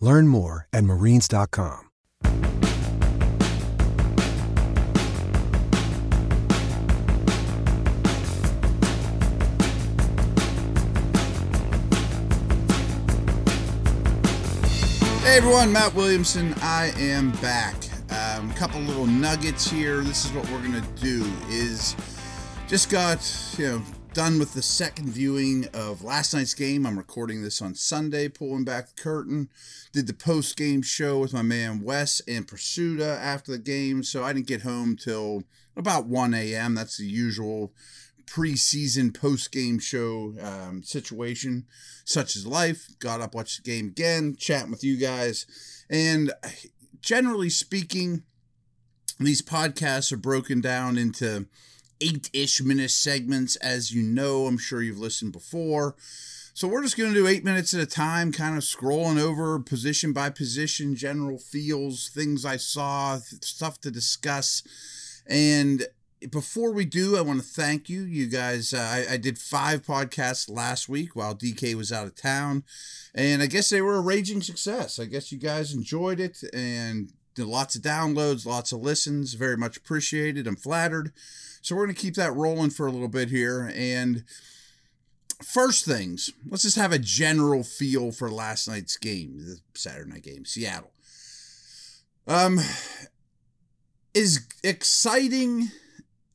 Learn more at marines.com. Hey everyone, Matt Williamson. I am back. A um, couple little nuggets here. This is what we're gonna do. Is just got you know done with the second viewing of last night's game. I'm recording this on Sunday, pulling back the curtain. Did the post game show with my man Wes and Pursuta after the game, so I didn't get home till about 1 a.m. That's the usual preseason post game show um, situation, such as life. Got up, watched the game again, chatting with you guys, and generally speaking, these podcasts are broken down into eight ish minute segments. As you know, I'm sure you've listened before. So we're just going to do eight minutes at a time, kind of scrolling over position by position, general feels, things I saw, stuff to discuss. And before we do, I want to thank you. You guys, uh, I, I, did five podcasts last week while DK was out of town. And I guess they were a raging success. I guess you guys enjoyed it and lots of downloads, lots of listens. Very much appreciated. I'm flattered. So we're going to keep that rolling for a little bit here. And first things, let's just have a general feel for last night's game, the Saturday night game, Seattle. Um, is exciting,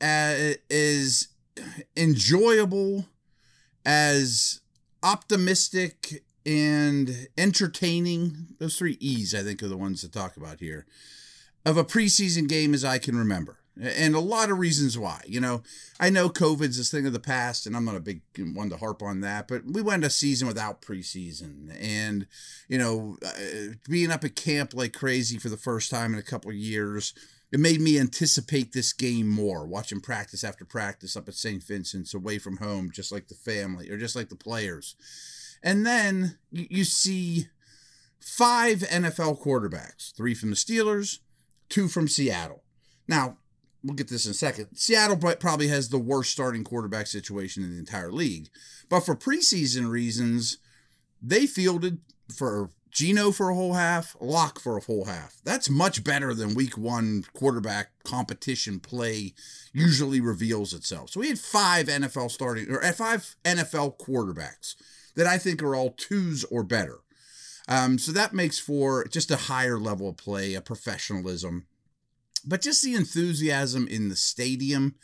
uh, is enjoyable, as optimistic and entertaining. Those three E's, I think, are the ones to talk about here. Of a preseason game as I can remember and a lot of reasons why. You know, I know COVID's this thing of the past, and I'm not a big one to harp on that, but we went a season without preseason, and you know, uh, being up at camp like crazy for the first time in a couple of years. It made me anticipate this game more, watching practice after practice up at St. Vincent's away from home, just like the family or just like the players. And then you see five NFL quarterbacks three from the Steelers, two from Seattle. Now, we'll get this in a second. Seattle probably has the worst starting quarterback situation in the entire league. But for preseason reasons, they fielded for Geno for a whole half, Lock for a whole half. That's much better than week one quarterback competition play usually reveals itself. So we had five NFL starting or uh, five NFL quarterbacks that I think are all twos or better. Um, so that makes for just a higher level of play, a professionalism but just the enthusiasm in the stadium.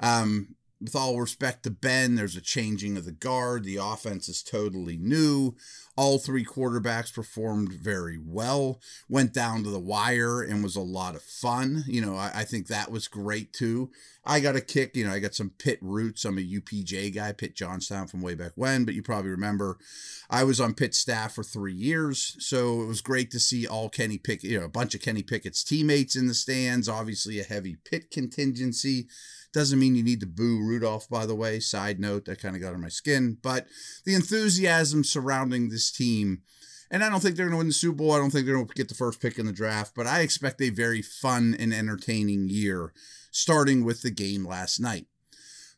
Um, with all respect to Ben, there's a changing of the guard. The offense is totally new. All three quarterbacks performed very well, went down to the wire, and was a lot of fun. You know, I, I think that was great too. I got a kick, you know, I got some Pitt roots. I'm a UPJ guy, Pitt Johnstown from way back when, but you probably remember I was on Pitt staff for three years. So it was great to see all Kenny Pickett, you know, a bunch of Kenny Pickett's teammates in the stands, obviously a heavy Pitt contingency. Doesn't mean you need to boo Rudolph, by the way. Side note, that kind of got on my skin. But the enthusiasm surrounding this team, and I don't think they're going to win the Super Bowl. I don't think they're going to get the first pick in the draft, but I expect a very fun and entertaining year, starting with the game last night.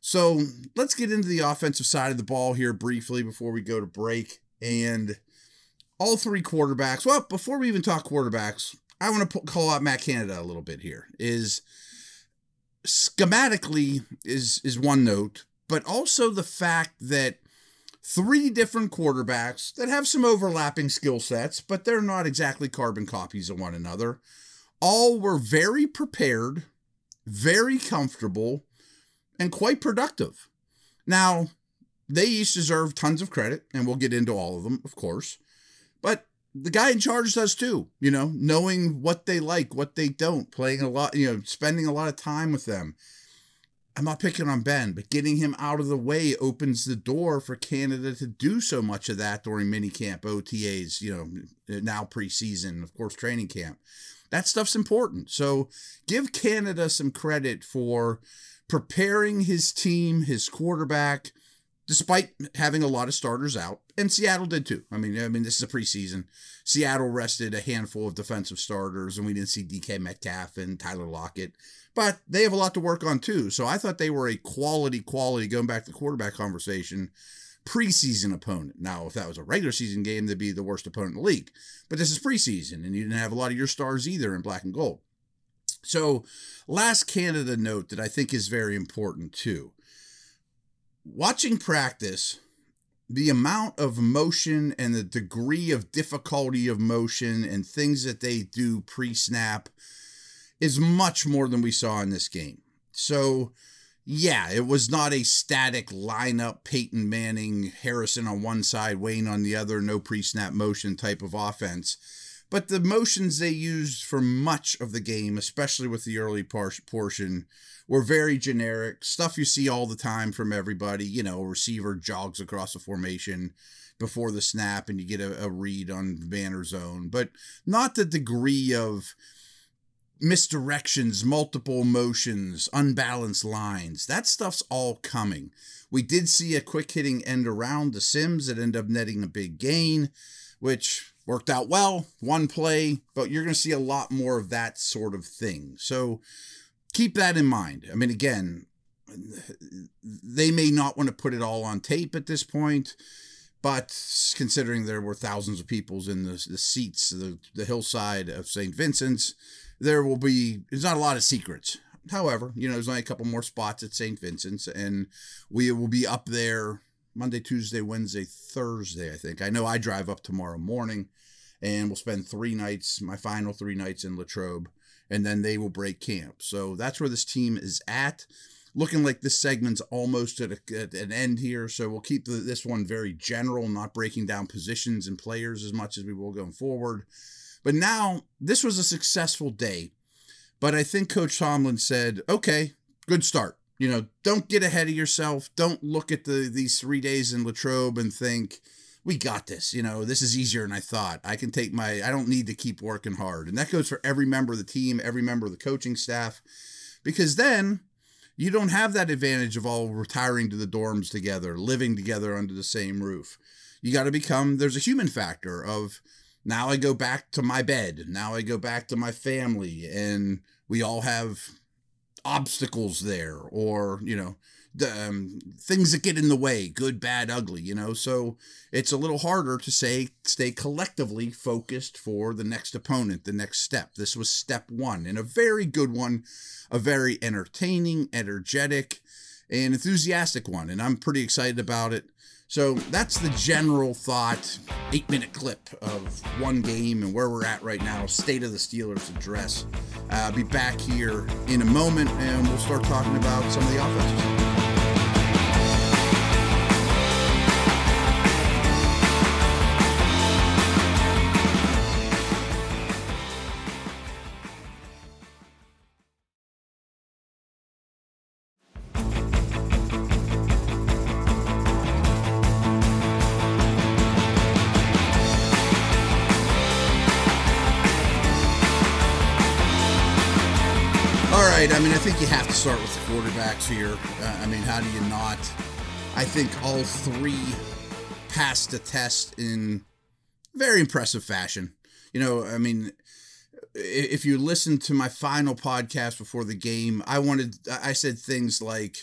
So let's get into the offensive side of the ball here briefly before we go to break. And all three quarterbacks. Well, before we even talk quarterbacks, I want to call out Matt Canada a little bit here. Is schematically is is one note, but also the fact that three different quarterbacks that have some overlapping skill sets, but they're not exactly carbon copies of one another. All were very prepared, very comfortable, and quite productive. Now, they each deserve tons of credit, and we'll get into all of them, of course. But the guy in charge does too, you know, knowing what they like, what they don't, playing a lot, you know, spending a lot of time with them. I'm not picking on Ben, but getting him out of the way opens the door for Canada to do so much of that during minicamp, OTAs, you know, now preseason, of course, training camp. That stuff's important. So give Canada some credit for preparing his team, his quarterback, despite having a lot of starters out, and Seattle did too. I mean, I mean, this is a preseason. Seattle rested a handful of defensive starters, and we didn't see DK Metcalf and Tyler Lockett, but they have a lot to work on too. So I thought they were a quality, quality. Going back to the quarterback conversation, preseason opponent. Now, if that was a regular season game, they'd be the worst opponent in the league. But this is preseason, and you didn't have a lot of your stars either in black and gold. So, last Canada note that I think is very important too watching practice, the amount of motion and the degree of difficulty of motion and things that they do pre snap is much more than we saw in this game. So, yeah, it was not a static lineup, Peyton Manning, Harrison on one side, Wayne on the other, no pre snap motion type of offense. But the motions they used for much of the game, especially with the early par- portion, were very generic stuff you see all the time from everybody. You know, receiver jogs across the formation before the snap and you get a, a read on banner zone, but not the degree of misdirections, multiple motions, unbalanced lines. That stuff's all coming. We did see a quick hitting end around the Sims that ended up netting a big gain, which worked out well, one play, but you're going to see a lot more of that sort of thing. So keep that in mind. I mean, again, they may not want to put it all on tape at this point, but considering there were thousands of people in the, the seats, the, the hillside of St. Vincent's, there will be, there's not a lot of secrets. However, you know, there's only a couple more spots at St. Vincent's, and we will be up there Monday, Tuesday, Wednesday, Thursday, I think. I know I drive up tomorrow morning and we'll spend three nights, my final three nights in Latrobe, and then they will break camp. So that's where this team is at. Looking like this segment's almost at, a, at an end here, so we'll keep the, this one very general, not breaking down positions and players as much as we will going forward. But now, this was a successful day. But I think Coach Tomlin said, okay, good start you know, don't get ahead of yourself. Don't look at the these three days in Latrobe and think we got this. You know, this is easier than I thought. I can take my. I don't need to keep working hard, and that goes for every member of the team, every member of the coaching staff, because then you don't have that advantage of all retiring to the dorms together, living together under the same roof. You got to become. There's a human factor of now I go back to my bed. Now I go back to my family, and we all have obstacles there or you know the, um, things that get in the way good bad ugly you know? So it's a little harder to say stay collectively focused for the next opponent the next step. This was step one and a very good one a very entertaining energetic and enthusiastic one and i'm pretty excited about it so that's the general thought, eight minute clip of one game and where we're at right now, state of the Steelers address. Uh, I'll be back here in a moment and we'll start talking about some of the offenses. Right. I mean, I think you have to start with the quarterbacks here. Uh, I mean, how do you not? I think all three passed the test in very impressive fashion. You know, I mean, if you listen to my final podcast before the game, I wanted, I said things like,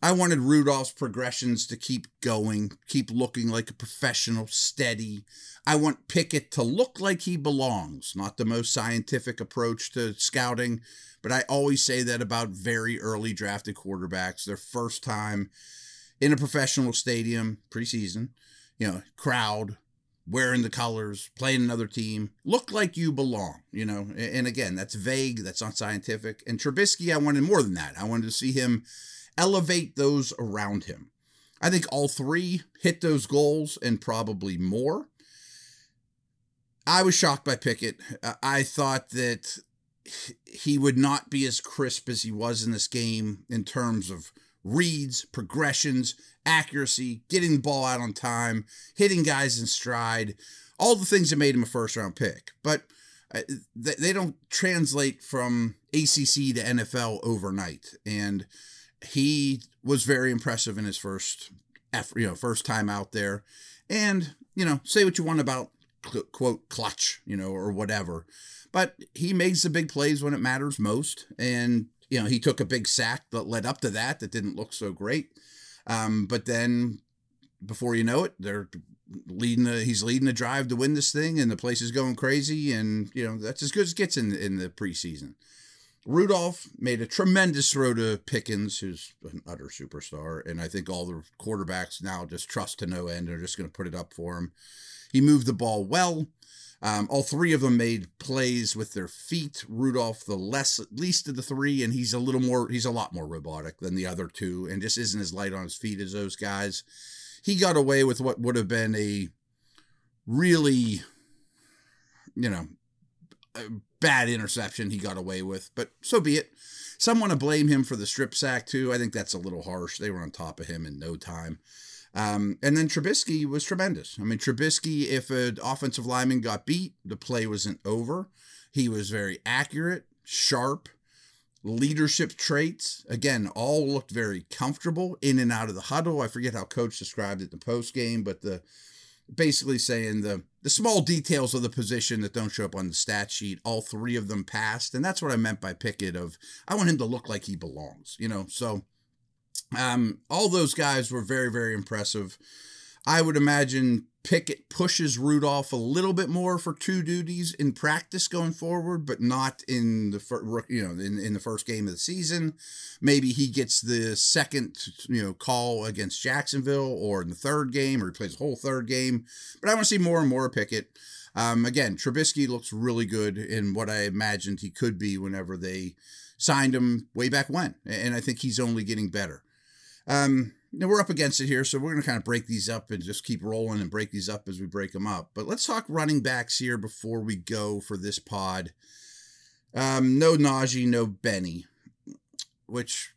I wanted Rudolph's progressions to keep going, keep looking like a professional, steady. I want Pickett to look like he belongs. Not the most scientific approach to scouting, but I always say that about very early drafted quarterbacks. Their first time, in a professional stadium preseason, you know, crowd, wearing the colors, playing another team, look like you belong, you know. And again, that's vague, that's not scientific. And Trubisky, I wanted more than that. I wanted to see him elevate those around him. I think all three hit those goals and probably more. I was shocked by Pickett. I thought that he would not be as crisp as he was in this game in terms of reads, progressions, accuracy, getting the ball out on time, hitting guys in stride, all the things that made him a first round pick. But uh, they don't translate from ACC to NFL overnight. And he was very impressive in his first you know, first time out there. And, you know, say what you want about quote clutch, you know, or whatever. But he makes the big plays when it matters most. And, you know, he took a big sack that led up to that that didn't look so great. Um, but then before you know it, they're leading the he's leading the drive to win this thing and the place is going crazy and you know that's as good as it gets in in the preseason. Rudolph made a tremendous throw to Pickens, who's an utter superstar, and I think all the quarterbacks now just trust to no end. They're just going to put it up for him. He moved the ball well. Um, all three of them made plays with their feet. Rudolph, the less least of the three, and he's a little more, he's a lot more robotic than the other two, and just isn't as light on his feet as those guys. He got away with what would have been a really, you know, bad interception. He got away with, but so be it. Some want to blame him for the strip sack too. I think that's a little harsh. They were on top of him in no time. Um, and then Trubisky was tremendous. I mean, Trubisky, if an offensive lineman got beat, the play wasn't over. He was very accurate, sharp, leadership traits. Again, all looked very comfortable in and out of the huddle. I forget how coach described it in the post game, but the basically saying the the small details of the position that don't show up on the stat sheet, all three of them passed. And that's what I meant by Pickett of I want him to look like he belongs, you know. So um, all those guys were very, very impressive. I would imagine Pickett pushes Rudolph a little bit more for two duties in practice going forward, but not in the first, you know, in, in the first game of the season. Maybe he gets the second, you know, call against Jacksonville or in the third game, or he plays the whole third game. But I want to see more and more of Pickett. Um, again, Trubisky looks really good in what I imagined he could be whenever they signed him way back when, and I think he's only getting better. Um, now we're up against it here, so we're going to kind of break these up and just keep rolling and break these up as we break them up. But let's talk running backs here before we go for this pod. Um, no Najee, no Benny, which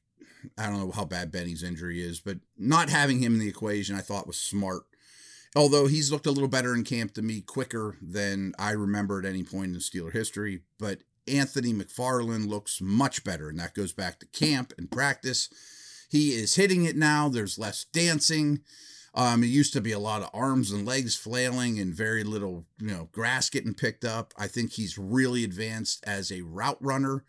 I don't know how bad Benny's injury is, but not having him in the equation I thought was smart. Although he's looked a little better in camp to me quicker than I remember at any point in Steeler history. But Anthony McFarland looks much better, and that goes back to camp and practice he is hitting it now. There's less dancing. Um, it used to be a lot of arms and legs flailing and very little, you know, grass getting picked up. I think he's really advanced as a route runner.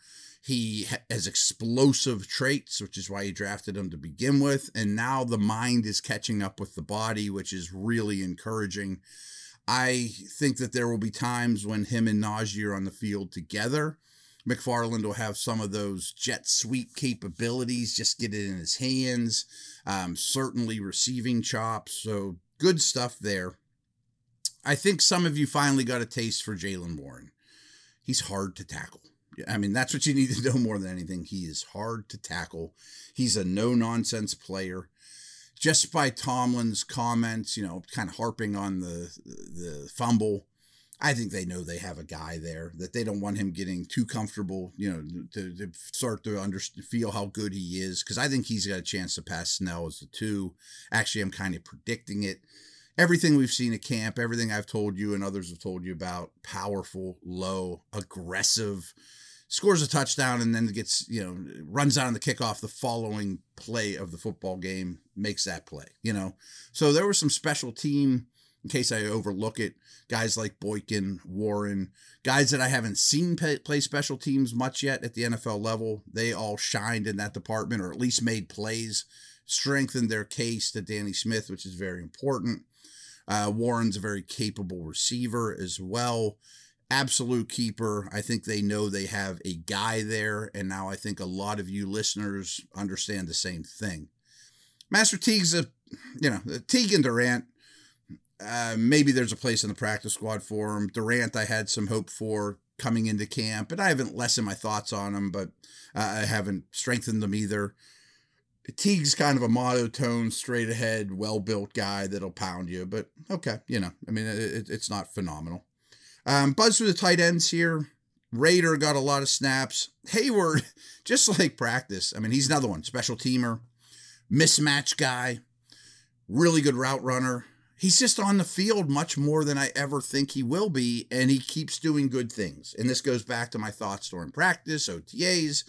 He has explosive traits, which is why he drafted him to begin with. And now the mind is catching up with the body, which is really encouraging. I think that there will be times when him and Najee are on the field together McFarland will have some of those jet sweep capabilities, just get it in his hands. Um, certainly receiving chops. So good stuff there. I think some of you finally got a taste for Jaylen Warren. He's hard to tackle. I mean, that's what you need to know more than anything. He is hard to tackle. He's a no nonsense player. Just by Tomlin's comments, you know, kind of harping on the the fumble, I think they know they have a guy there that they don't want him getting too comfortable, you know, to, to start to under, feel how good he is. Because I think he's got a chance to pass Snell as the two. Actually, I'm kind of predicting it. Everything we've seen at camp, everything I've told you and others have told you about, powerful, low, aggressive, scores a touchdown and then gets, you know, runs out on the kickoff the following play of the football game, makes that play, you know. So there was some special team in case I overlook it, guys like Boykin, Warren, guys that I haven't seen play, special teams much yet at the NFL level, they all shined in that department or at least made plays, strengthened their case to Danny Smith, which is very important. Uh, Warren's a very capable receiver as well. Absolute keeper. I think they know they have a guy there. And now I think a lot of you listeners understand the same thing. Master Teague's a, you know, Teague and Durant. Uh, maybe there's a place in the practice squad for him. Durant, I had some hope for coming into camp, and I haven't lessened my thoughts on him, but uh, I haven't strengthened them either. Teague's kind of a monotone, straight ahead, well built guy that'll pound you, but okay, you know, I mean, it, it's not phenomenal. Um, buzz through the tight ends here. Rader got a lot of snaps. Heyward, just like practice. I mean, he's another one, special teamer, mismatch guy, really good route runner. He's just on the field much more than I ever think he will be, and he keeps doing good things. And this goes back to my thoughts during practice, OTAs.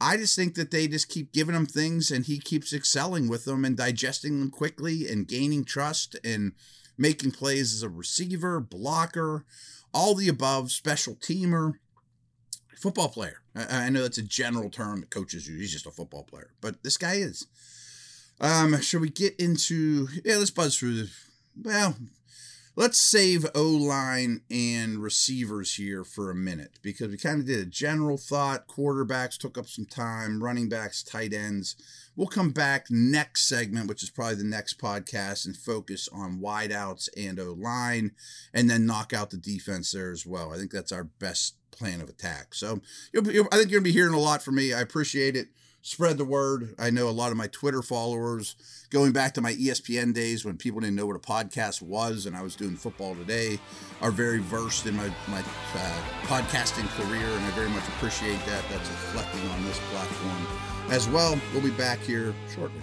I just think that they just keep giving him things and he keeps excelling with them and digesting them quickly and gaining trust and making plays as a receiver, blocker, all the above, special teamer, football player. I, know that's a general term that coaches use. He's just a football player, but this guy is. Um, should we get into? Yeah, let's buzz through the. Well, let's save O line and receivers here for a minute because we kind of did a general thought. Quarterbacks took up some time, running backs, tight ends. We'll come back next segment, which is probably the next podcast, and focus on wideouts and O line, and then knock out the defense there as well. I think that's our best plan of attack. So you'll, you'll, I think you're gonna be hearing a lot from me. I appreciate it spread the word. I know a lot of my Twitter followers, going back to my ESPN days when people didn't know what a podcast was and I was doing football today, are very versed in my, my uh, podcasting career, and I very much appreciate that. That's reflecting on this platform as well. We'll be back here shortly.